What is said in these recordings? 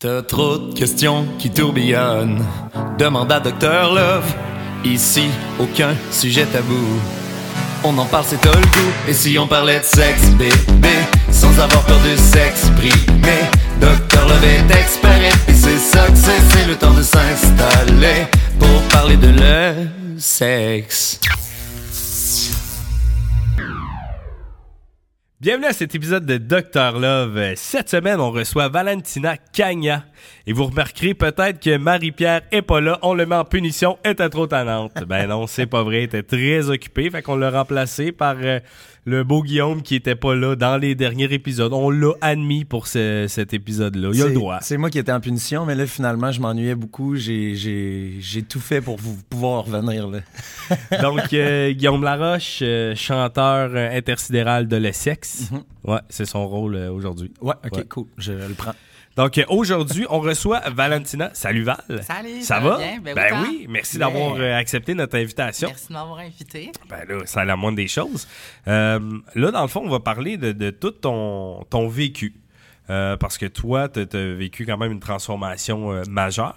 T'as trop de questions qui tourbillonnent. Demande à Docteur Love. Ici, aucun sujet tabou. On en parle, c'est tout le goût. Et si on parlait de sexe, bébé, sans avoir peur de s'exprimer. Docteur Love est expert et c'est ça que c'est. C'est le temps de s'installer pour parler de le sexe. Bienvenue à cet épisode de Docteur Love. Euh, Cette semaine, on reçoit Valentina Cagna. Et vous remarquerez peut-être que Marie-Pierre est pas là. On le met en punition, elle était trop tannante. Ben non, c'est pas vrai, elle était très occupée. Fait qu'on l'a remplacé par euh, le beau Guillaume qui était pas là dans les derniers épisodes. On l'a admis pour ce- cet épisode-là. Il a le droit. C'est moi qui étais en punition, mais là, finalement, je m'ennuyais beaucoup. J'ai- tout fait pour vous pouvoir revenir. Là. Donc, euh, Guillaume Laroche, euh, chanteur euh, intersidéral de l'Essex. Ouais, c'est son rôle euh, aujourd'hui. Ouais, ok, Ouais. cool. Je le prends. Donc euh, aujourd'hui, on reçoit Valentina. Salut Val. Salut, Ça ça va? bien? Ben oui, toi? oui, merci Yeah. d'avoir euh, accepté notre invitation. Merci de m'avoir invité. Ben là, c'est la moindre des choses. Euh, là, dans le fond, on va parler de, de tout ton, ton vécu. Euh, parce que toi, tu as vécu quand même une transformation euh, majeure.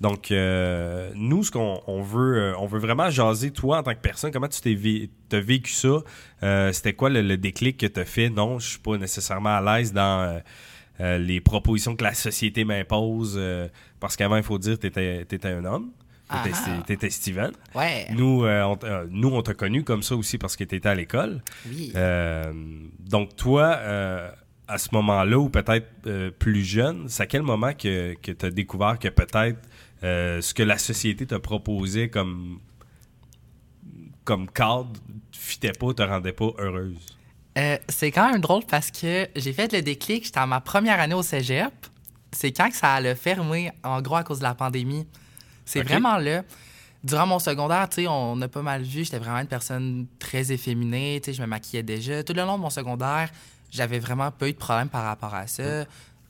Donc, euh, nous, ce qu'on on veut, euh, on veut vraiment jaser, toi, en tant que personne, comment tu t'es vé- vécu ça? Euh, C'était quoi le, le déclic que tu as fait? Non, je suis pas nécessairement à l'aise dans euh, les propositions que la société m'impose. euh, parce qu'avant, il faut dire que tu étais, un homme. Tu Ah. étais Steven. Ouais. Nous, euh, on, nous, on t'a connu comme ça aussi parce que tu étais à l'école. Oui. Donc, toi, à ce moment-là, ou peut-être plus jeune, c'est à quel moment que, que tu as découvert que peut-être ce que la société t'a proposé comme, comme cadre fitait pas, te rendait pas heureuse? Euh, c'est quand même drôle parce que j'ai fait le déclic, j'étais en ma première année au cégep. C'est quand que ça a fermé, en gros, à cause de la pandémie. C'est vraiment là. Durant mon secondaire, tu sais, on a pas mal vu, j'étais vraiment une personne très efféminée, tu sais, je me maquillais déjà. Tout le long de mon secondaire, j'avais vraiment pas eu de problème par rapport à ça.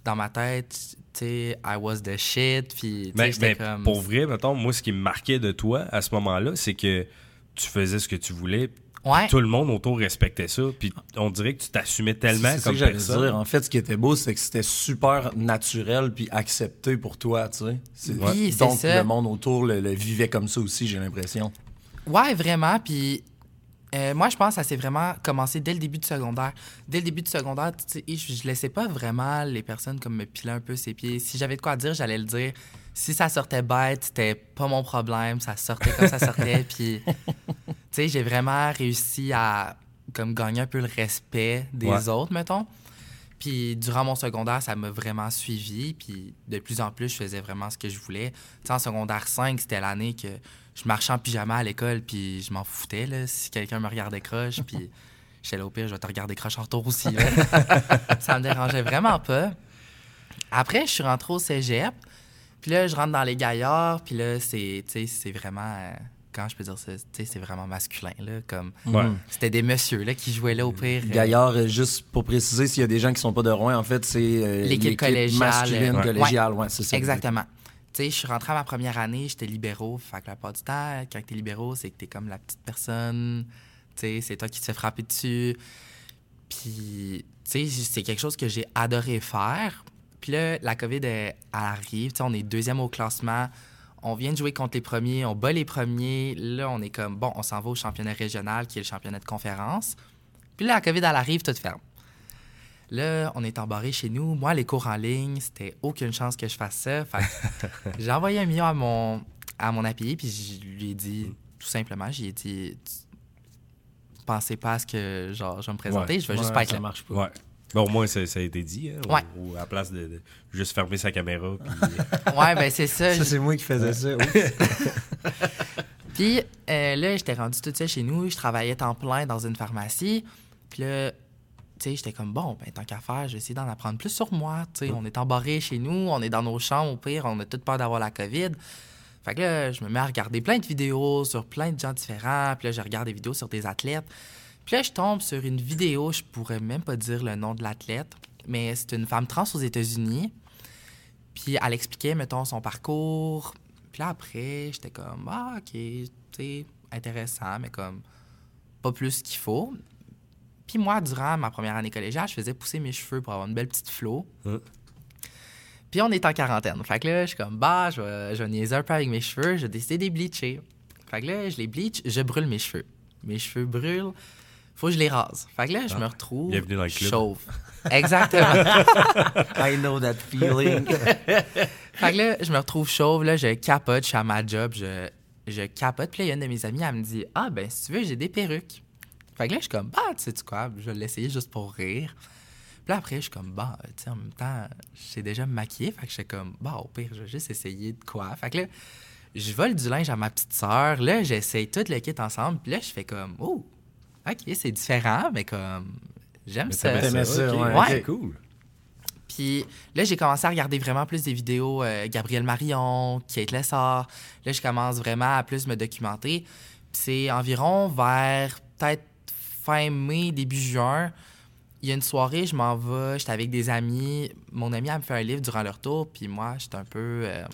Dans ma tête, tu sais, I was the shit, puis j'étais mais comme... pour vrai, mettons, moi, ce qui me marquait de toi à ce moment-là, c'est que tu faisais ce que tu voulais. Ouais. Tout le monde autour respectait ça. Puis on dirait que tu t'assumais tellement C'est ça comme que j'allais dire. En fait, ce qui était beau, c'est que c'était super naturel puis accepté pour toi, tu sais. C'est- Oui, c'est Donc, ça. le monde autour le, le vivait comme ça aussi, j'ai l'impression. Ouais, vraiment. Puis euh, moi, je pense que ça s'est vraiment commencé dès le début du secondaire. Dès le début du secondaire, tu sais, je, je laissais pas vraiment les personnes comme me piler un peu ses pieds. Si j'avais de quoi dire, j'allais le dire. Si ça sortait bête, c'était pas mon problème. Ça sortait comme ça sortait. Puis, sais, j'ai vraiment réussi à comme gagner un peu le respect des Ouais. autres, mettons. Puis durant mon secondaire, ça m'a vraiment suivi. Puis de plus en plus, je faisais vraiment ce que je voulais. Tu sais, en secondaire 5, c'était l'année que je marchais en pyjama à l'école, puis je m'en foutais, là, si quelqu'un me regardait croche. Puis j'étais là, au pire, je vais te regarder croche en retour aussi. là. ça me dérangeait vraiment pas. Après, je suis rentré au cégep. Puis là, je rentre dans les gaillards. Puis là, c'est, c'est vraiment... euh, Comment je peux dire ça? Tu sais, c'est vraiment masculin, là. Comme... Ouais. C'était des messieurs, là, qui jouaient là, au pire. euh, Gaillard, euh, juste pour préciser, s'il y a des gens qui sont pas de Rouen, en fait, c'est euh, L'équipe collégiale. masculine Ouais. collégiale, ouais, c'est ça. Exactement. Tu sais, je suis rentré à ma première année, j'étais libéraux. Fait que la part du temps, quand t'es libéraux, c'est que t'es comme la petite personne. Tu sais, c'est toi qui te fais frapper dessus. Puis, tu sais, c'est quelque chose que j'ai adoré faire. Puis là, la COVID, elle, elle arrive. Tu sais, on est deuxième au classement. On vient de jouer contre les premiers, on bat les premiers. Là, on est comme, bon, on s'en va au championnat régional, qui est le championnat de conférence. Puis là, la COVID, elle arrive, tout ferme. Là, on est embarré chez nous. Moi, les cours en ligne, c'était aucune chance que je fasse ça. J'ai envoyé un million à mon, à mon appuyé, puis je lui ai dit, tout simplement, j'ai dit, Tu- pensez pas à ce que genre, je vais me présenter, Ouais. je vais juste pas être ça là. marche pas. Ouais. Ben, au moins, ça, ça a été dit. Hein, Ouais. ou, ou à la place de, de juste fermer sa caméra. puis- Ouais, ben c'est ça. Ça, c'est moi qui faisais ça. Puis euh, là, j'étais rendu toute seule chez nous. Je travaillais temps plein dans une pharmacie. Puis là, tu sais, j'étais comme, bon, ben tant qu'à faire, je vais essayer d'en apprendre plus sur moi. Tu sais, on est embarré chez nous, on est dans nos chambres, au pire, on a toute peur d'avoir la COVID. Fait que là, je me mets à regarder plein de vidéos sur plein de gens différents. Puis là, je regarde des vidéos sur des athlètes. Puis là, je tombe sur une vidéo, je pourrais même pas dire le nom de l'athlète, mais c'est une femme trans aux États-Unis. Puis elle expliquait, mettons, son parcours. Puis là, après, j'étais comme, ah, OK, tu sais, intéressant, mais comme, pas plus qu'il faut. Puis moi, durant ma première année collégiale, je faisais pousser mes cheveux pour avoir une belle petite flow. Hein? Puis on est en quarantaine. Fait que là, je suis comme, bah, je vais, je vais niaiser un peu avec mes cheveux. Je décide de les bleacher. Fait que là, je les bleach, je brûle mes cheveux. Mes cheveux brûlent. Faut que je les rase. Fait que là, je me retrouve Bienvenue dans le club. chauve. Exactement. I know that feeling. fait que là, je me retrouve chauve. Là, je capote. Je suis à ma job. Je, je capote. Puis là, il y a une de mes amies, elle me dit Ah, ben, si tu veux, j'ai des perruques. Fait que là, je suis comme Bah, tu sais-tu quoi Je vais l'essayer juste pour rire. Puis là, après, je suis comme Bah, tu sais, en même temps, j'ai déjà maquillé. Fait que je suis comme Bah, au pire, je vais juste essayer de quoi. Fait que là, je vole du linge à ma petite sœur. Là, j'essaye tout le kit ensemble. Puis là, je fais comme Oh, OK, c'est différent, mais comme. J'aime ça. ça, ouais. Cool. Puis là, j'ai commencé à regarder vraiment plus des vidéos euh, Gabriel Marion, Kate Lessard. Là, je commence vraiment à plus me documenter. Puis c'est environ vers peut-être fin mai, début juin. Il y a une soirée, je m'en vais, j'étais avec des amis. Mon ami, elle me fait un livre durant leur tour, puis moi, j'étais un peu. euh,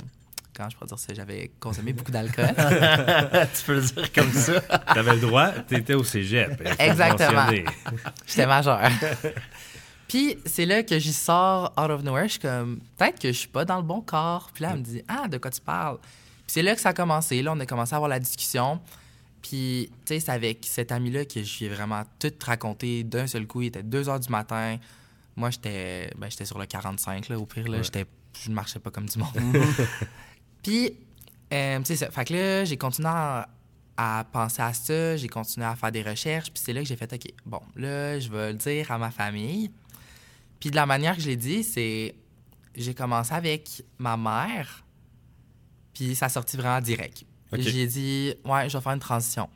je pourrais dire ça? J'avais consommé beaucoup d'alcool. tu peux le dire comme ça. T'avais le droit, t'étais au cégep. Exactement. J'étais majeur. Puis c'est là que j'y sors out of nowhere. Je suis comme, peut-être que je suis pas dans le bon corps. Puis là, elle me dit, ah, de quoi tu parles? Puis c'est là que ça a commencé. Là, on a commencé à avoir la discussion. Puis, tu sais, c'est avec cet ami-là que je lui ai vraiment tout raconté d'un seul coup. Il était 2 heures du matin. Moi, j'étais ben, j'étais sur le 45, là, au pire. Là, j'étais, je ne marchais pas comme du monde. Puis, euh, tu sais, ça. Fait que là, j'ai continué à, à penser à ça. J'ai continué à faire des recherches. Puis c'est là que j'ai fait, OK, bon, là, je vais le dire à ma famille. Puis de la manière que je l'ai dit, c'est. J'ai commencé avec ma mère. Puis ça a sorti vraiment direct. OK. J'ai dit, ouais, je vais faire une transition.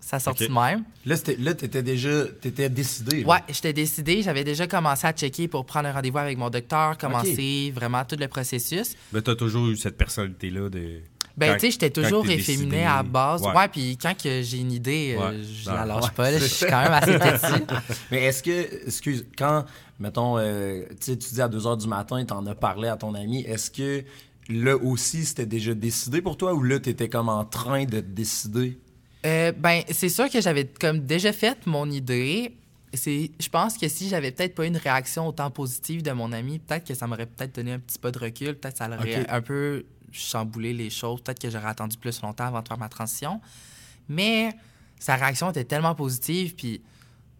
Ça a sorti OK. de même. Là, là, t'étais déjà t'étais décidé. Ouais, j'étais décidée. J'avais déjà commencé à checker pour prendre un rendez-vous avec mon docteur, commencer vraiment tout le processus. Mais t'as toujours eu cette personnalité-là de. Ben, tu sais, j'étais toujours efféminé décidé. à base. Ouais. Puis quand que j'ai une idée, euh, Ouais. je Non, la lâche ouais, pas. Je suis quand même assez petit. Mais est-ce que, excuse, quand, mettons, euh, tu tu dis à 2 h du matin, t'en as parlé à ton ami, est-ce que là aussi, c'était déjà décidé pour toi ou là, t'étais comme en train de te décider? Euh, ben, c'est sûr que j'avais comme déjà fait mon idée. C'est, je pense que si j'avais peut-être pas eu une réaction autant positive de mon ami, peut-être que ça m'aurait peut-être donné un petit peu de recul, peut-être que ça aurait un peu chamboulé les choses, peut-être que j'aurais attendu plus longtemps avant de faire ma transition. Mais sa réaction était tellement positive, puis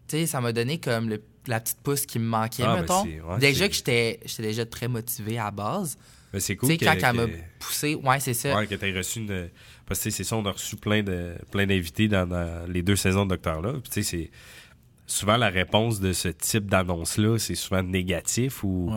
tu sais, ça m'a donné comme le- la petite pouce qui me manquait, Ah, ben mettons. ouais, déjà que j'étais, j'étais déjà très motivé à base. Mais c'est Tu cool sais, que, quand elle m'a poussé, ouais, c'est ça. Ouais, que t'aies reçu une. Parce que tu sais, c'est ça, on a reçu plein de plein d'invités dans, dans les deux saisons de Docteur là. Puis tu sais, c'est souvent la réponse de ce type d'annonce-là, c'est souvent négatif ou.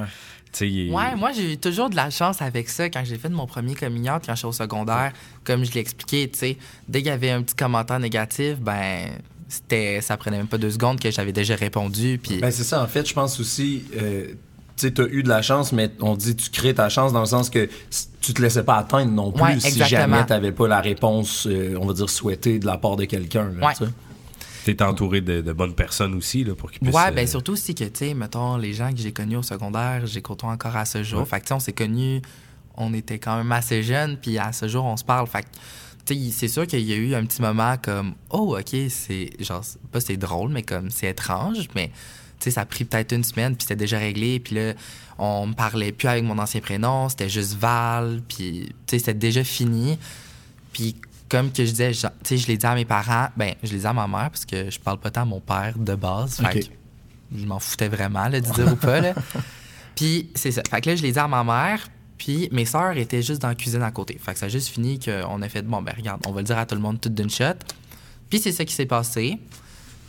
Tu sais, Ouais, moi, j'ai eu toujours de la chance avec ça quand j'ai fait mon premier coming out, quand j'étais au secondaire. Comme je l'ai expliqué, tu sais, dès qu'il y avait un petit commentaire négatif, ben, c'était, ça prenait même pas deux secondes que j'avais déjà répondu. Puis, Ben, c'est ça, en fait, je pense aussi, euh, tu sais, t'as eu de la chance, mais on dit tu crées ta chance dans le sens que tu te laissais pas atteindre non plus Ouais, si jamais t'avais pas la réponse, euh, on va dire, souhaitée de la part de quelqu'un. Ouais. tu. T'es entouré de, de bonnes personnes aussi là, pour qu'ils puissent. ouais, euh, ben, surtout aussi que, tu sais, mettons, les gens que j'ai connus au secondaire, j'ai côtoie encore à ce jour. Ouais. Fait que, tu sais, on s'est connus, on était quand même assez jeunes, puis à ce jour, on se parle. Fait que, tu sais, c'est sûr qu'il y a eu un petit moment comme, oh, OK, c'est, genre, c'est- pas c'est drôle, mais comme, c'est étrange, mais, tu sais, ça a pris peut-être une semaine, puis c'était déjà réglé, puis là, on me parlait plus avec mon ancien prénom, c'était juste Val, puis, tu sais, c'était déjà fini. Puis, comme que je disais, genre, tu sais, je l'ai dit à mes parents, ben, je l'ai dit à ma mère, parce que je parle pas tant à mon père de base. Fait que je m'en foutais vraiment, là, de dire ou pas, là. Puis, c'est ça. Fait que là, je l'ai dit à ma mère, puis mes sœurs étaient juste dans la cuisine à côté. Fait que ça a juste fini qu'on a fait, bon, ben, regarde, on va le dire à tout le monde tout d'une shot. Puis, c'est ça qui s'est passé.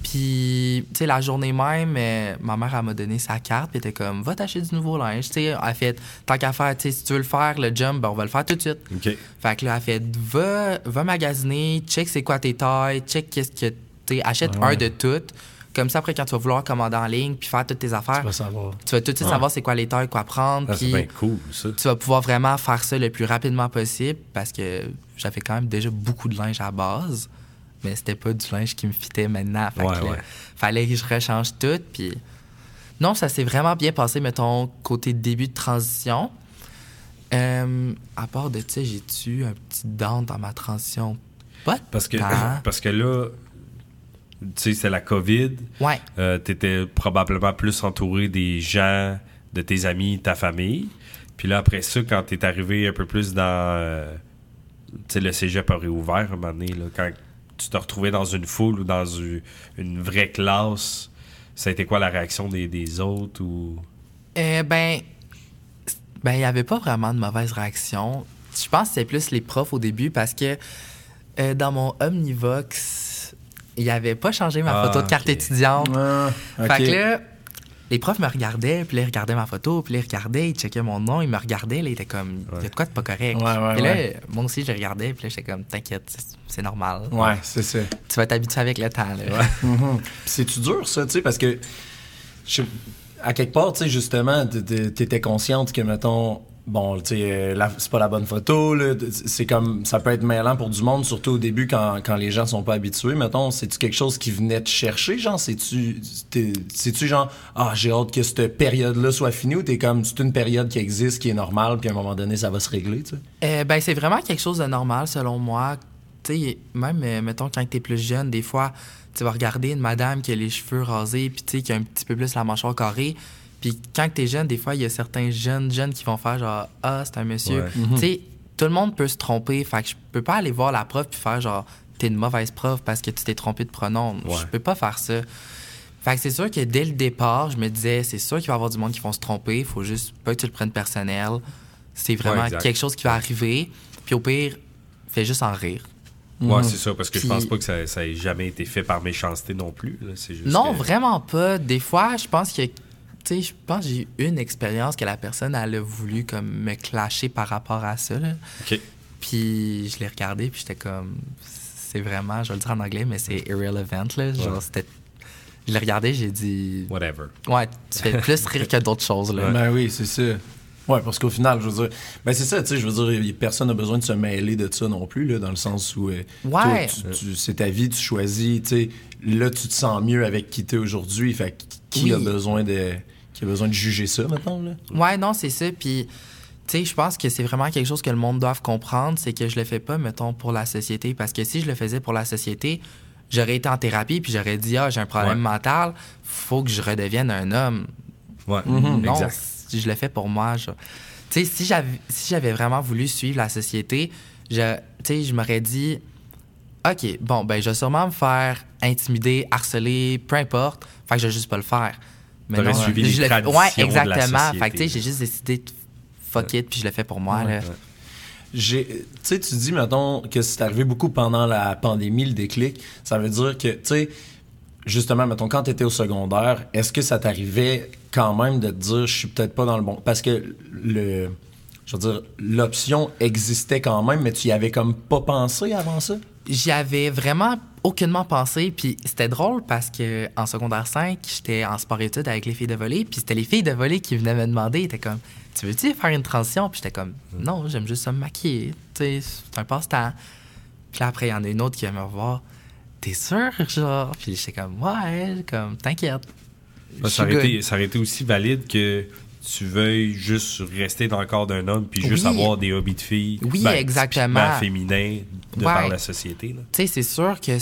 Puis, tu sais, la journée même, euh, ma mère, elle m'a donné sa carte, puis elle était comme, va t'acheter du nouveau linge. Tu sais, elle a fait, tant qu'à faire, tu sais, si tu veux le faire, le jump, ben, on va le faire tout de suite. OK. Fait que là, elle fait, va, va magasiner, check c'est quoi tes tailles, check qu'est-ce que, tu sais, achète ouais. un de toutes. Comme ça, après, quand tu vas vouloir commander en ligne, puis faire toutes tes affaires, Tu vas savoir. tu vas tout de suite savoir c'est quoi les tailles, quoi prendre, Ah, c'est bien cool, ça. tu vas pouvoir vraiment faire ça le plus rapidement possible parce que j'avais quand même déjà beaucoup de linge à base, mais c'était pas du linge qui me fitait maintenant. Fait Ouais, que là, ouais. fallait que je rechange tout, puis non, ça s'est vraiment bien passé, mettons, côté début de transition. Euh, à part de ça, j'ai-tu un petit down dans ma transition? Pas Parce que, parce que là, tu sais, c'est la COVID. Ouais. Euh, T'étais probablement plus entouré des gens, de tes amis, ta famille. Puis là, après ça, quand t'es arrivé un peu plus dans... euh, tu sais, le cégep a réouvert à un moment donné, là, quand tu te retrouvais dans une foule ou dans une, une vraie classe, ça a été quoi la réaction des, des autres ou... Euh, ben, ben, il n'y avait pas vraiment de mauvaise réaction. Je pense que c'était plus les profs au début parce que euh, dans mon Omnivox, il avait pas changé ma Ah, photo de carte étudiante. Ah. Fait que là, les profs me regardaient, puis là, ils regardaient ma photo, puis là, ils regardaient, ils checkaient mon nom, ils me regardaient, là, ils étaient comme, il y a de quoi de pas correct? Ouais, ouais, et là, ouais. moi aussi, je regardais, puis là, j'étais comme, t'inquiète, c'est- normal. Ouais, c'est ça. Tu vas t'habituer avec le temps, là. Mhm. Puis C'est-tu dur, ça, tu sais, parce que, je sais- à quelque part, tu sais, justement, t'étais consciente que, mettons, bon, tu sais, euh, c'est pas la bonne photo, c'est comme, ça peut être mêlant pour du monde, surtout au début, quand, quand les gens sont pas habitués, mettons, c'est-tu quelque chose qui venait te chercher, genre, c'est-tu, c'est-tu genre, ah, j'ai hâte que cette période-là soit finie, ou t'es comme, c'est une période qui existe, qui est normale, puis à un moment donné, ça va se régler, tu sais? Euh, ben, c'est vraiment quelque chose de normal, selon moi. Tu sais, même, euh, mettons, quand t'es plus jeune, des fois, tu vas regarder une madame qui a les cheveux rasés, puis tu sais, qui a un petit peu plus la mâchoire carrée. Puis quand t'es jeune, des fois, il y a certains jeunes jeunes qui vont faire genre, ah, c'est un monsieur. Ouais. Tu sais, tout le monde peut se tromper. Fait que je peux pas aller voir la prof puis faire genre, t'es une mauvaise prof parce que tu t'es trompé de pronom. Ouais. Je peux pas faire ça. Fait que c'est sûr que dès le départ, je me disais, c'est sûr qu'il va y avoir du monde qui vont se tromper. Il faut juste pas que tu le prennes personnel. C'est vraiment quelque chose qui va arriver. Puis au pire, fais juste en rire. Ouais, c'est ça, parce que je Puis- pense pas que ça, ça ait jamais été fait par méchanceté non plus. là. C'est juste Non, que- vraiment pas. Des fois, je pense que. Tu sais, je pense que j'ai eu une expérience que la personne, elle a voulu comme me clasher par rapport à ça. là. Ok. Puis je l'ai regardé, puis j'étais comme. C'est vraiment, je vais le dire en anglais, mais c'est irrelevant. Là. Genre, c'était. Je l'ai regardé, j'ai dit. Whatever. Ouais, tu fais plus rire que d'autres choses. Là. Ben oui, c'est ça. Ouais, parce qu'au final, je veux dire, ben c'est ça, tu sais, je veux dire, personne n'a besoin de se mêler de ça non plus, là, dans le sens où, euh, Ouais. toi, tu- tu- c'est ta vie, tu choisis, tu sais, là, tu te sens mieux avec qui t'es aujourd'hui, fait que qui Oui. a besoin de, qui a besoin de juger ça, maintenant, là? Ouais, non, c'est ça. Puis, tu sais, je pense que c'est vraiment quelque chose que le monde doit comprendre, c'est que je le fais pas, mettons, pour la société. Parce que si je le faisais pour la société, j'aurais été en thérapie, puis j'aurais dit, ah, j'ai un problème Ouais. mental, faut que je redevienne un homme. Ouais, Non, exact. si je le fais pour moi, je... Tu sais, si j'avais si j'avais vraiment voulu suivre la société, je, tu sais, je m'aurais dit, OK, bon, ben, je vais sûrement me faire intimider, harceler, peu importe. Fait que je vais juste pas le faire. Mais T'aurais suivi les le- traditions Ouais, de la exactement. société. Fait que, tu sais, j'ai juste décidé de fuck it, puis je le fais pour moi, là. Tu sais, tu dis, mettons, que c'est arrivé beaucoup pendant la pandémie, le déclic. Ça veut dire que, tu sais, justement, mettons, quand tu étais au secondaire, est-ce que ça t'arrivait quand même de te dire, je suis peut-être pas dans le bon? Parce que le. Je veux dire, l'option existait quand même, mais tu y avais comme pas pensé avant ça? J'y avais vraiment aucunement pensé, puis c'était drôle parce que en secondaire 5, j'étais en sport-études avec les filles de volley, puis c'était les filles de volley qui venaient me demander, ils étaient comme Tu veux-tu faire une transition Puis j'étais comme Non, j'aime juste ça me maquiller, tu sais, c'est un passe-temps. Puis là, après, il y en a une autre qui vient me voir T'es sûr, genre Puis j'étais comme Ouais, comme t'inquiète. Ça, aurait été, ça aurait été aussi valide que tu veuilles juste rester dans le corps d'un homme puis juste Oui. avoir des hobbies de filles Oui, ben, exactement. féminins de Ouais. par la société. Tu sais, c'est sûr que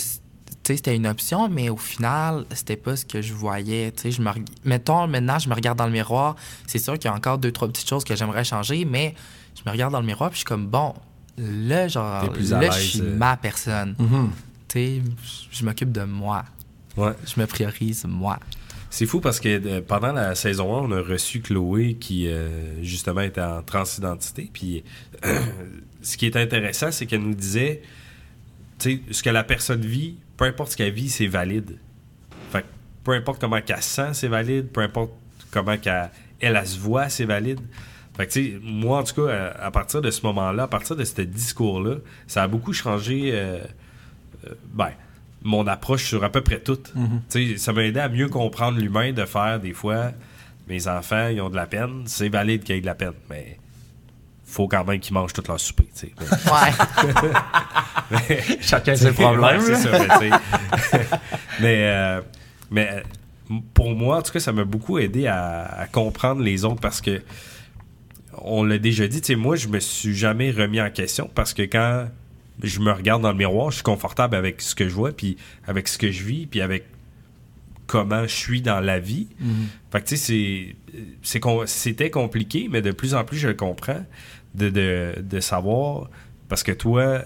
c'était une option, mais au final, c'était pas ce que je voyais. Je me Mettons, maintenant, je me regarde dans le miroir. C'est sûr qu'il y a encore deux, trois petites choses que j'aimerais changer, mais je me regarde dans le miroir puis je suis comme, bon, là, genre, T'es plus à là, je suis euh. ma personne. Tu sais, je- je m'occupe de moi. Ouais. Je me priorise moi. C'est fou parce que euh, pendant la saison 1, on a reçu Chloé qui, euh, justement, était en transidentité. Puis, ce qui est intéressant, c'est qu'elle nous disait, tu sais, ce que la personne vit, peu importe ce qu'elle vit, c'est valide. Fait que peu importe comment qu'elle se sent, c'est valide. Peu importe comment qu'elle elle, elle se voit, c'est valide. Fait que, tu sais, moi, en tout cas, à, partir de ce moment-là, à partir de ce discours-là, ça a beaucoup changé, euh, euh, ben, mon approche sur à peu près tout. Tu sais, Ça m'a aidé à mieux comprendre l'humain, de faire des fois, mes enfants, ils ont de la peine, c'est valide qu'ils aient de la peine, mais faut quand même qu'ils mangent tout leur souper. tu sais. Ouais. Chacun ses Ouais, problèmes. ça, mais, mais, euh, mais euh, pour moi, en tout cas, ça m'a beaucoup aidé à, à comprendre les autres parce que on l'a déjà dit, tu sais, moi, je me suis jamais remis en question parce que quand je me regarde dans le miroir, je suis confortable avec ce que je vois, puis avec ce que je vis, puis avec comment je suis dans la vie. Mhm. Fait que tu sais, c'était compliqué, mais de plus en plus, je le comprends de, de, de savoir, parce que toi,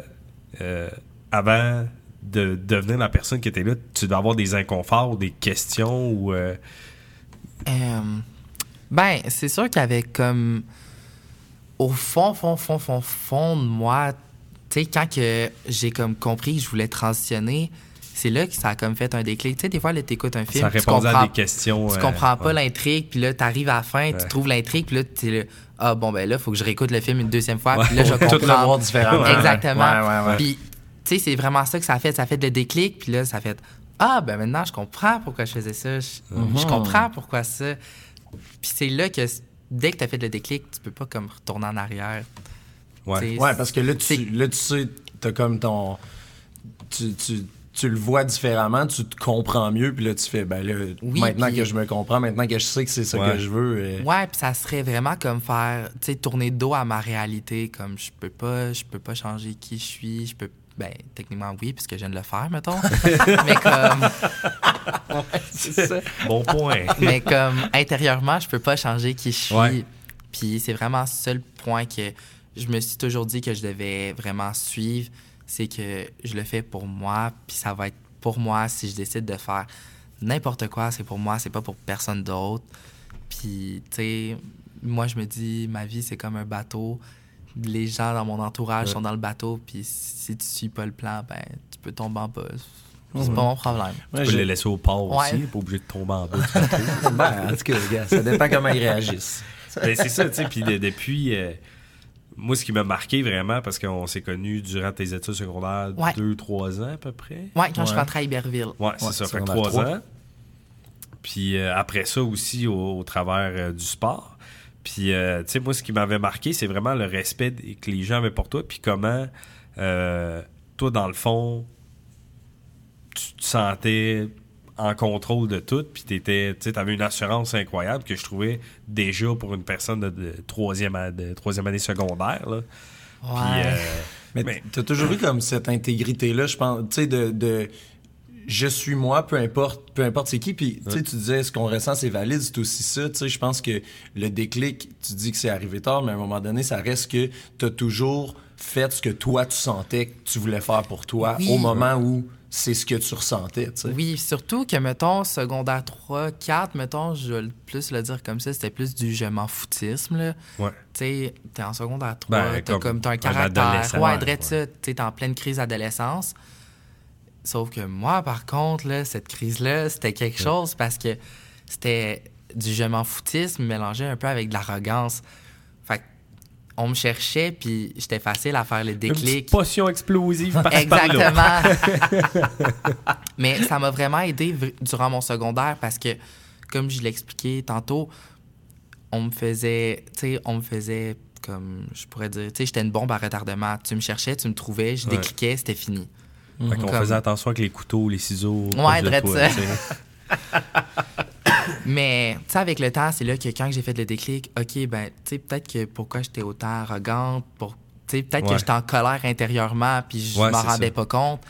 euh, avant de devenir la personne qui était là, tu dois avoir des inconforts ou des questions ou... euh, Euh, ben, c'est sûr qu'avec comme. Au fond, fond, fond, fond, fond de moi, tu sais, quand que j'ai comme compris que je voulais transitionner, c'est là que ça a comme fait un déclic. Tu sais, des fois, là, t'écoutes un film, ça tu comprends, à des questions. tu euh, comprends pas ouais. l'intrigue, puis là, t'arrives à la fin, tu trouves l'intrigue, puis là, t'es là, ah bon, ben là, faut que je réécoute le film une deuxième fois, puis là, je Tout le comprends. voir différemment. Exactement. Puis, tu sais, c'est vraiment ça que ça a fait. Ça a fait le déclic, puis là, ça a fait Ah, ben maintenant, je comprends pourquoi je faisais ça. Je, Mhm. je comprends pourquoi ça. Puis c'est là que, dès que tu as fait le déclic, tu peux pas comme retourner en arrière. Ouais. Ouais, parce que là, tu, là, tu sais, t'as comme ton. Tu, tu, tu le vois différemment, tu te comprends mieux, puis là, tu fais, ben là, Oui, maintenant que je me comprends, maintenant que je sais que c'est ça Ouais. que je veux. euh, Ouais, puis ça serait vraiment comme faire, tu sais, tourner le dos à ma réalité. Comme je peux pas, je peux pas changer qui je suis. Je peux, ben, techniquement, oui, puisque je viens de le faire, mettons. Mais comme. c'est ça. Bon point. mais comme intérieurement, je peux pas changer qui je suis. Ouais. Puis c'est vraiment ça le point que je me suis toujours dit que je devais vraiment suivre, c'est que je le fais pour moi, puis ça va être pour moi si je décide de faire n'importe quoi, c'est pour moi, c'est pas pour personne d'autre. Puis tu sais, moi je me dis ma vie c'est comme un bateau. Les gens dans mon entourage Ouais. sont dans le bateau, puis si tu suis pas le plan, ben tu peux tomber en bas. C'est pas mon problème. ouais, Tu peux je- les laisser au port Ouais. aussi, pas obligé de tomber en bas. du bateau. Ben, en tout cas, gars, ça dépend comment ils réagissent. Ben, c'est ça, tu sais. Puis de- depuis, euh, moi, ce qui m'a marqué vraiment, parce qu'on s'est connus durant tes études secondaires, Ouais. deux, trois ans à peu près. Ouais, quand je Ouais. rentrais à Iberville. Ouais, c'est Ouais, ça, fait que secondaire trois trois. ans. Puis euh, après ça aussi, au, au travers euh, du sport. Puis, euh, tu sais, moi, ce qui m'avait marqué, c'est vraiment le respect que les gens avaient pour toi, puis comment, euh, toi, dans le fond, tu te sentais en contrôle de tout, puis t'étais, tu avais une assurance incroyable que je trouvais déjà pour une personne de, de troisième, de troisième année secondaire, là. Ouais. euh, Mais, Mais- t'as toujours eu comme cette intégrité-là, je pense, tu sais, de, de je suis moi, peu importe, peu importe c'est qui. Puis, tu sais, tu disais, ce qu'on ressent, c'est valide, c'est aussi ça. Tu sais, je pense que le déclic, tu dis que c'est arrivé tard, mais à un moment donné, ça reste que t'as toujours fait ce que toi, tu sentais que tu voulais faire pour toi Oui. au moment où c'est ce que tu ressentais, tu sais. Oui, surtout que, mettons, secondaire 3, 4, mettons, je vais plus le dire comme ça, c'était plus du je m'en foutisme, là. ouais. Tu sais, t'es en secondaire 3, Ben, t'as comme t'as un caractère. ouais, ouais, ça, t'es en pleine crise d'adolescence. Sauf que moi, par contre, là, cette crise-là, c'était quelque chose parce que c'était du je m'en foutisme mélangé un peu avec de l'arrogance. On me cherchait, puis j'étais facile à faire le Une déclic. petite potion explosive par-là. Exactement. Mais ça m'a vraiment aidé durant mon secondaire parce que, comme je l'ai expliqué tantôt, on me faisait, tu sais, on me faisait comme, je pourrais dire, tu sais, j'étais une bombe à retardement. Tu me cherchais, tu me trouvais, je Ouais. décliquais, c'était fini. Fait qu'on Comme- faisait attention avec les couteaux, les ciseaux. Ouais, de toi, ça. Mais, tu sais, avec le temps, c'est là que quand j'ai fait le déclic, OK, ben, tu sais, peut-être que pourquoi j'étais autant arrogante, pour, tu sais, peut-être Ouais. que j'étais en colère intérieurement, puis je Ouais, m'en rendais ça. pas compte.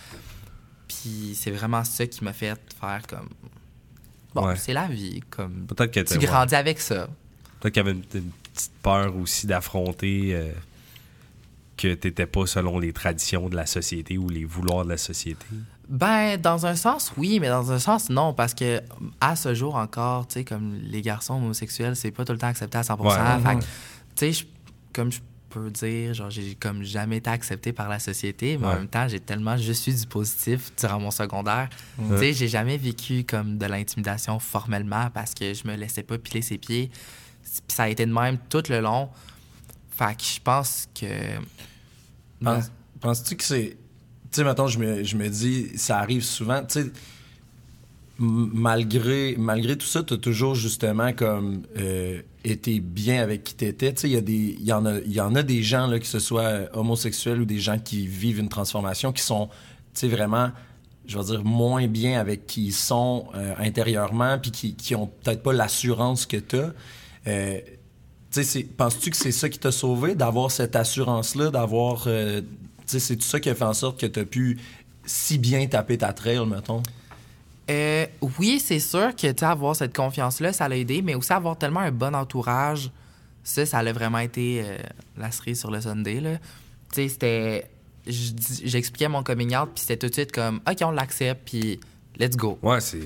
Puis c'est vraiment ça qui m'a fait faire comme. Bon, Ouais. c'est la vie, comme. Peut-être que Tu grandis avec ça. Peut-être qu'il y avait une, une petite peur aussi d'affronter euh, que t'étais pas selon les traditions de la société ou les vouloirs de la société. Ben, dans un sens, oui, mais dans un sens, non, parce que à ce jour encore, tu sais, comme les garçons homosexuels, c'est pas tout le temps accepté à 100 Ouais. Que, tu sais, je- comme je peux dire, genre, j'ai comme jamais été accepté par la société, mais en Ouais. même temps, j'ai tellement juste eu du positif durant mon secondaire. Tu sais, j'ai jamais vécu comme de l'intimidation formellement parce que je me laissais pas piler ses pieds. Puis ça a été de même tout le long. Fait que je pense que. Penses- Penses-tu que c'est. Sais, mettons, je me, je me dis, ça arrive souvent, tu sais, malgré, malgré tout ça, tu as toujours justement comme euh, été bien avec qui t'étais. Tu sais, il y, y, en a- y en a des gens, là, que ce soit euh, homosexuels ou des gens qui vivent une transformation, qui sont, tu sais, vraiment, je veux dire, moins bien avec qui ils sont euh, intérieurement, puis qui, qui ont peut-être pas l'assurance que tu as. Tu sais, c'est- penses-tu que c'est ça qui t'a sauvé, d'avoir cette assurance-là, d'avoir. euh, c'est tout ça qui a fait en sorte que tu as pu si bien taper ta trail, mettons? Euh, oui, c'est sûr que, tu sais, avoir cette confiance-là, ça l'a aidé, mais aussi avoir tellement un bon entourage, ça, ça a vraiment été euh, la cerise sur le Sunday, là. Tu sais, c'était... J'expliquais mon coming out, puis c'était tout de suite comme, OK, on l'accepte, puis let's go. Ouais, c'est.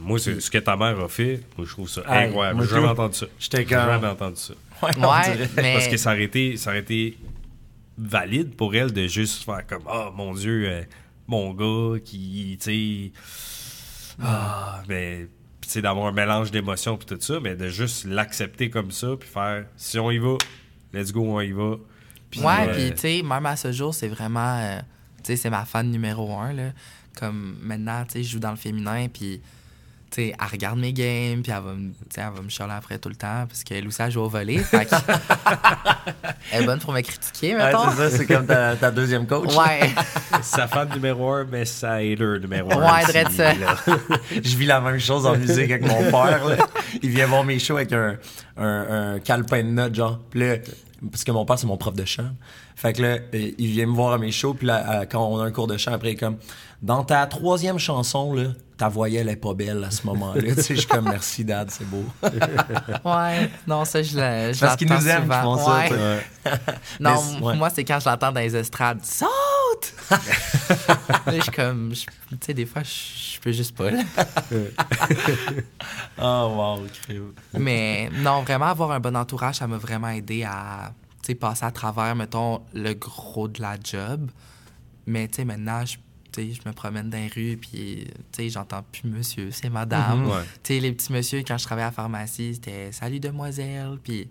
Moi, c'est- ce que ta mère a fait, moi, je trouve ça incroyable. J'ai jamais entendu ça. J'étais jamais entendu ça. Ouais, mais... Parce que ça aurait, été, ça aurait été valide pour elle de juste faire comme Ah, mon Dieu, euh, mon gars qui, tu sais. Ah, mais. Tu sais, d'avoir un mélange d'émotions puis tout ça, mais de juste l'accepter comme ça puis faire si on y va, let's go, on y va. Ouais, euh, puis tu sais, même à ce jour, c'est vraiment. euh, tu sais, c'est ma fan numéro un, là. Comme maintenant, tu sais, je joue dans le féminin, puis. Tu sais, elle regarde mes games, puis elle va me, tu sais, elle va me chialer après tout le temps, parce qu'elle aussi, elle joue au volet. Fait que- elle est bonne pour me critiquer, Ouais, mettons. c'est ça, c'est comme ta, ta deuxième coach. Ouais. sa fan numéro un, mais sa hater numéro un. Ouais, aussi, ça. Je vis la même chose en musique avec mon père. là. Il vient voir mes shows avec un, un, un calepin de notes, genre. Puis là, parce que mon père, c'est mon prof de chant. Fait que là, il vient me voir à mes shows, puis là, quand on a un cours de chant, après, il est comme, dans ta troisième chanson, là, ta voyelle est pas belle à ce moment-là. tu sais, je suis comme, merci, dad, c'est beau. Ouais. Non, ça, je l'ai. Parce qu'ils l'entends nous aiment qui font ça, Ouais. sais. Ouais. Non, ouais. moi, c'est quand je l'entends dans les estrades. là, je suis comme. Tu sais, des fois, je peux juste pas, là. Oh, wow, crème. Mais non, vraiment avoir un bon entourage, ça m'a vraiment aidé à tu sais, passer à travers, mettons, le gros de la job. Mais tu sais, maintenant, je, je me promène dans les rues, puis tu sais, j'entends plus monsieur, c'est madame. Mhm. Ouais. Tu sais, les petits monsieur, quand je travaillais à la pharmacie, c'était salut demoiselle, puis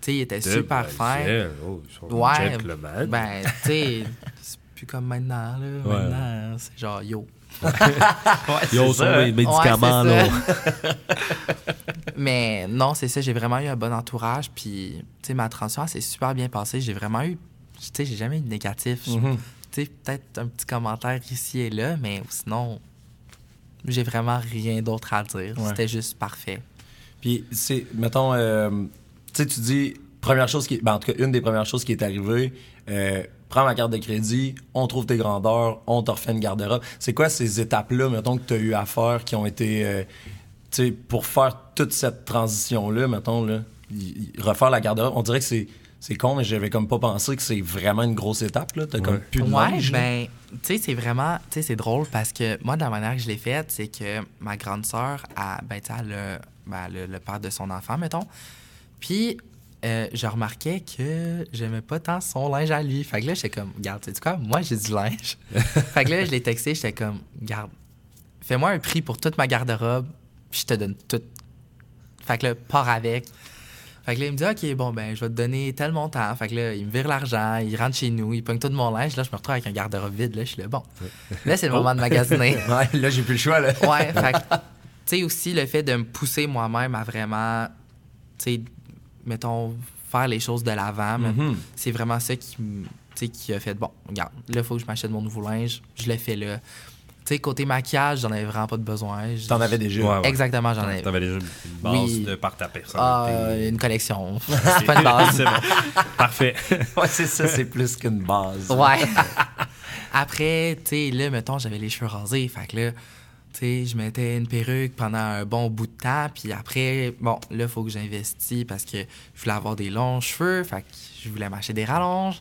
tu sais, ils étaient super fins. Oh, Ouais, gentlemen. ben, tu sais, plus comme maintenant, là. Ouais. Maintenant, c'est genre, yo. Yo, ça, hein. mes médicaments, Ouais, là. Mais non, c'est ça, j'ai vraiment eu un bon entourage. Puis, tu sais, ma transition, s'est super bien passée. J'ai vraiment eu. Tu sais, j'ai jamais eu de négatif. Mhm. Tu sais, peut-être un petit commentaire ici et là, mais sinon, j'ai vraiment rien d'autre à dire. Ouais. C'était juste parfait. Puis, c'est, mettons, euh, tu sais, tu dis, première chose qui, ben, en tout cas, une des premières choses qui est arrivée, euh, prends ma carte de crédit, on trouve tes grandeurs, on te refait une garde-robe. C'est quoi ces étapes-là, mettons, que tu as eu à faire, qui ont été, euh, tu sais, pour faire toute cette transition-là, mettons, là, y- y- refaire la garde-robe, on dirait que c'est, c'est con, mais j'avais comme pas pensé que c'est vraiment une grosse étape, là. T'as comme plus de Ouais, ben, tu sais, c'est vraiment, tu sais, c'est drôle parce que moi, de la manière que je l'ai faite, c'est que ma grande sœur, a, ben, tu sais, a- ben, elle a le père de son enfant, mettons. Puis, euh, je remarquais que j'aimais pas tant son linge à lui. Fait que là, j'étais comme, regarde, tu sais quoi, moi, j'ai du linge. fait que là, je l'ai texté, j'étais comme, garde, fais-moi un prix pour toute ma garde-robe, puis je te donne tout. Fait que là, pars avec. Fait que là, il me dit, OK, bon, ben, je vais te donner tel montant. Fait que là, il me vire l'argent, il rentre chez nous, il pogne tout mon linge. Là, je me retrouve avec un garde-robe vide. Là, je suis là, bon. Là, c'est le moment de magasiner. Ouais, là, j'ai plus le choix, là. Ouais, fait que, tu sais, aussi le fait de me pousser moi-même à vraiment, tu sais, mettons, faire les choses de l'avant, mais Mhm. c'est vraiment ça qui, qui a fait, bon, regarde, là, il faut que je m'achète mon nouveau linge, je le fais là. Tu sais, côté maquillage, j'en avais vraiment pas de besoin. Je- T'en avais déjà. Ouais, ouais. Exactement, j'en avais. T'avais déjà une base Oui. de par ta personne. Ah, une collection. C'est pas une base. C'est bon. Parfait. Ouais, c'est ça, c'est plus qu'une base. Ouais. Après, tu sais, là, mettons, j'avais les cheveux rasés. Fait que là, tu sais, je mettais une perruque pendant un bon bout de temps. Puis après, bon, là, il faut que j'investisse parce que je voulais avoir des longs cheveux. Fait que je voulais m'acheter des rallonges.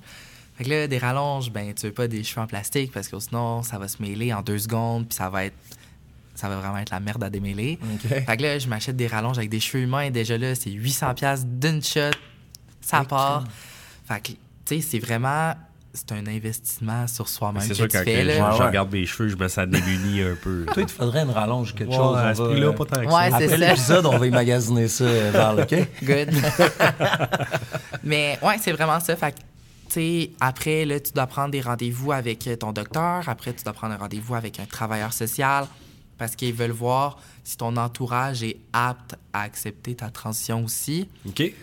Fait que là, des rallonges, ben, tu veux pas des cheveux en plastique parce que sinon, ça va se mêler en deux secondes. Puis ça va être. Ça va vraiment être la merde à démêler. OK. Fait que là, je m'achète des rallonges avec des cheveux humains. Déjà là, c'est 800$ piastres d'une shot. Ça part. Fait que, tu sais, c'est vraiment. C'est un investissement sur soi-même C'est que sûr quand fais, que là. je, Ouais, je ouais. regarde mes cheveux, je me sens démuni un peu. Toi, il te faudrait une rallonge, quelque Ouais, chose. à ce prix-là, euh, pas tant que Ouais, ça. c'est Après ça. l'épisode, on va y magasiner ça, euh, Val, OK? Good. Mais ouais, c'est vraiment ça. Fait que, tu sais, après, là, tu dois prendre des rendez-vous avec euh, ton docteur. Après, tu dois prendre un rendez-vous avec un travailleur social parce qu'ils veulent voir si ton entourage est apte à accepter ta transition aussi. OK? Fait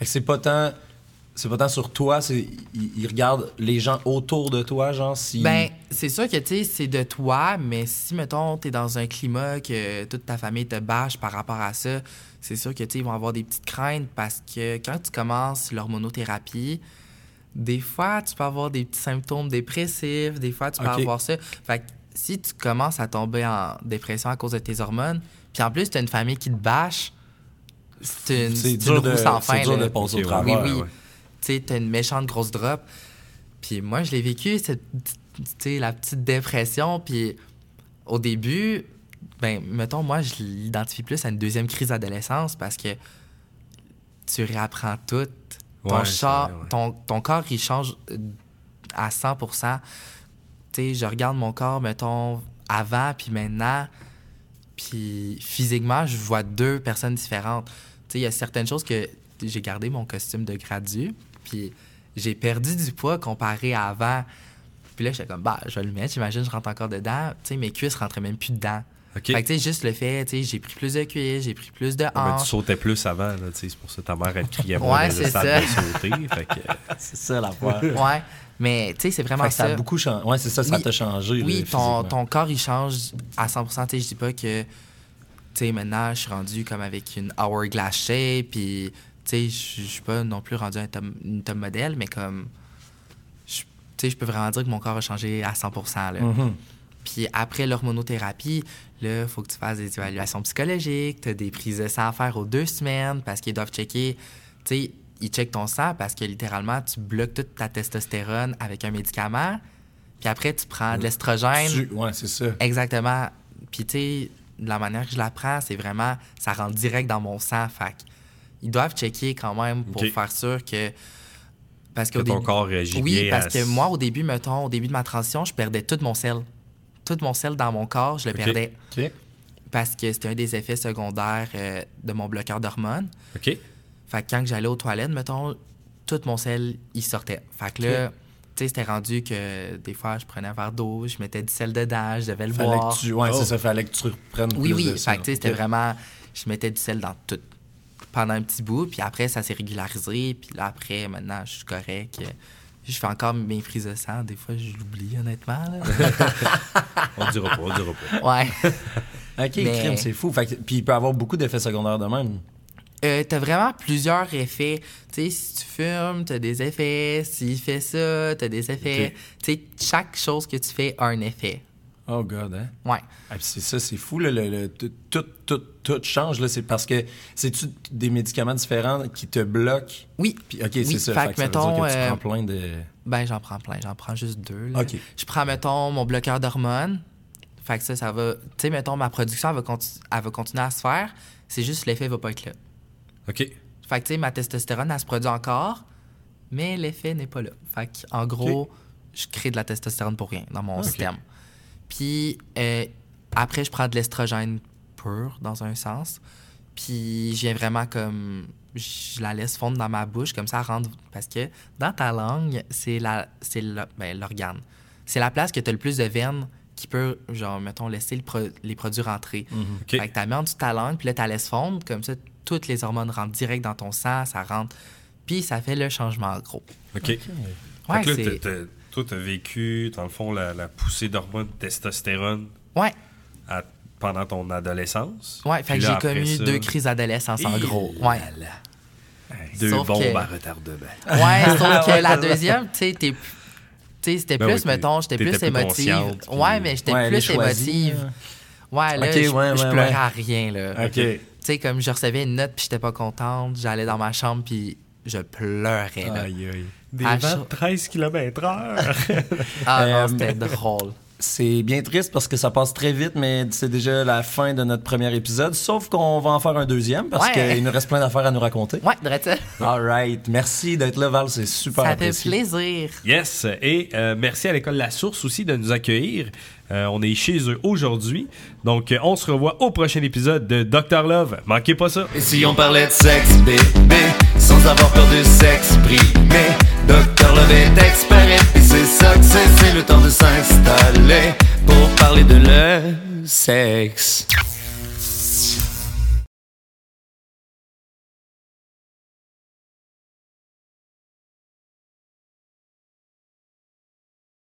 que c'est pas tant... C'est pas tant sur toi, c'est... Ils regardent les gens autour de toi, genre, si... Ben, c'est sûr que, tu sais, c'est de toi, mais si, mettons, t'es dans un climat que toute ta famille te bâche par rapport à ça, c'est sûr que, tu sais, ils vont avoir des petites craintes parce que quand tu commences l'hormonothérapie, des fois, tu peux avoir des petits symptômes dépressifs, des fois, tu peux avoir ça. Fait que si tu commences à tomber en dépression à cause de tes hormones, puis en plus, tu as une famille qui te bâche, c'est une, C'est c'est dur, une de, roue sans c'est fin. dur là. de passer au. Oui, oui. ouais. Tu une méchante grosse drop. Puis moi, je l'ai vécu, cette, la petite dépression. Puis au début, ben, mettons, moi, je l'identifie plus à une deuxième crise d'adolescence parce que tu réapprends tout. Ton, Ouais, char- c'est vrai, ouais. ton, ton corps, il change euh, à 100 Tu sais, je regarde mon corps, mettons, avant puis maintenant. Puis physiquement, je vois deux personnes différentes. Tu sais, il y a certaines choses que j'ai gardé mon costume de gradu, puis j'ai perdu du poids comparé à avant. Puis là, j'étais comme, bah, je vais le mettre, j'imagine, je rentre encore dedans. Tu sais, mes cuisses rentraient même plus dedans. Fait que, tu sais, juste le fait, tu sais, j'ai pris plus de cuisses, j'ai pris plus de Ah, ben, tu hanches. sautais plus avant, là, tu sais, c'est pour ça que ta mère, elle criait Ouais, moins les c'est ça. de sauter. Fait que, C'est ça la fois. Ouais, mais tu sais, c'est vraiment Fait que ça ça. a beaucoup changé. Ouais, c'est ça, ça Oui. t'a changé. là, Oui, ton, ton corps, il change à 100 Tu sais, je dis pas que, tu sais, maintenant, je suis rendu comme avec une hourglass shape, puis, tu sais, je suis pas non plus rendu un top, une top modèle, mais comme, je- tu sais, je peux vraiment dire que mon corps a changé à 100 là. Mhm. Puis après l'hormonothérapie, là, il faut que tu fasses des évaluations psychologiques, tu as des prises de sang à faire aux deux semaines parce qu'ils doivent checker, tu sais, ils checkent ton sang parce que littéralement, tu bloques toute ta testostérone avec un médicament. Puis après, tu prends de l'estrogène. Tu- Ouais, c'est ça. Exactement. Puis, tu sais, de la manière que je la prends, c'est vraiment, ça rentre direct dans mon sang. Fait ils doivent checker quand même pour faire sûr que. Parce que qu'au ton début- corps réagit Oui, bien parce à que moi, au début, mettons, au début de ma transition, je perdais tout mon sel. Tout mon sel dans mon corps, je le perdais. OK. Parce que c'était un des effets secondaires euh, de mon bloqueur d'hormones. OK. Fait que quand j'allais aux toilettes, mettons, tout mon sel, il sortait. Fait que là, tu sais, c'était rendu que des fois, je prenais un verre d'eau, je mettais du sel dedans, je devais le Fallait boire. que tu... Ouais, Oh. c'est ça. Fallait que tu reprennes Oui, plus oui. de ça. Fait que, tu sais, c'était vraiment. Je mettais du sel dans tout. Pendant un petit bout, puis après, ça s'est régularisé. Puis là, après, maintenant, je suis correct. Je fais encore mes prises de sang. Des fois, je l'oublie, honnêtement. On dira pas, on dira pas. ouais. OK, Mais- crime, c'est fou. Fait que- Puis il peut avoir beaucoup d'effets secondaires de même. Euh, t'as vraiment plusieurs effets. Tu sais, si tu fumes, t'as des effets. S'il fait ça, t'as des effets. Tu sais, chaque chose que tu fais a un effet. Oh, God, hein? Ouais. Ah, c'est ça, c'est fou. Là, le, le- tout, tout, tout, change. Là, c'est parce que c'est-tu des médicaments différents qui te bloquent? Oui. Puis, OK, Oui, c'est ça. fait Fait que que ça veut mettons, dire que tu euh, prends plein de... Ben, j'en prends plein. J'en prends juste deux. là. OK. Je prends, mettons, mon bloqueur d'hormones. Fait que ça, ça va. Tu sais, mettons, ma production, elle va, elle va continuer à se faire. C'est juste l'effet va pas être là. OK. Fait que, tu sais, ma testostérone, elle se produit encore, mais l'effet n'est pas là. Fait que, en gros, je crée de la testostérone pour rien dans mon système. Puis, euh, après, je prends de l'estrogène pur, dans un sens. Puis, je viens vraiment comme. Je la laisse fondre dans ma bouche, comme ça, elle rentre. Parce que dans ta langue, c'est la, c'est le- ben, l'organe. C'est la place que tu as le plus de veines qui peut, genre, mettons, laisser le pro- les produits rentrer. OK. Fait que tu mets en dessous de ta langue, puis là, tu la laisses fondre. Comme ça, toutes les hormones rentrent direct dans ton sang, ça rentre. Puis ça fait le changement gros. OK. Ouais, fait que là, c'est. t'as- t'as- toi, t'as vécu, dans le fond, la, la poussée d'hormones de testostérone Ouais, à- pendant ton adolescence. ouais. Fait Puis que j'ai connu ça, deux crises d'adolescence en gros. là Ouais. Deux Sauf bombes que- à retardement. Ouais, sauf que la deuxième, tu sais, t'es. C'était Ben plus, oui, mettons, j'étais plus plus émotive. puis- Ouais, mais j'étais Ouais, plus choisie, émotive. Ouais, là, je, ouais, je ouais, pleurais ouais. à rien, là. OK. Tu sais, comme je recevais une note puis j'étais pas contente, j'allais dans ma chambre puis je pleurais, là. Aïe, aïe. Des À vents chaud. de 13 km heure. Ah Euh, non, c'était drôle. C'est bien triste parce que ça passe très vite, mais c'est déjà la fin de notre premier épisode. Sauf qu'on va en faire un deuxième parce Ouais. qu'il nous reste plein d'affaires à nous raconter. Ouais, drette ça. All right. Merci d'être là, Val. C'est super Ça fait apprécié. plaisir. yes. Et euh, merci à l'école La Source aussi de nous accueillir. Euh, on est chez eux aujourd'hui. Donc, euh, on se revoit au prochain épisode de Dr. Love. Manquez pas ça. Et si on parlait de sexe, bébé, sans avoir peur de s'exprimer, Docteur Love est expert et c'est ça que c'est, c'est le temps de s'installer pour parler de le sexe.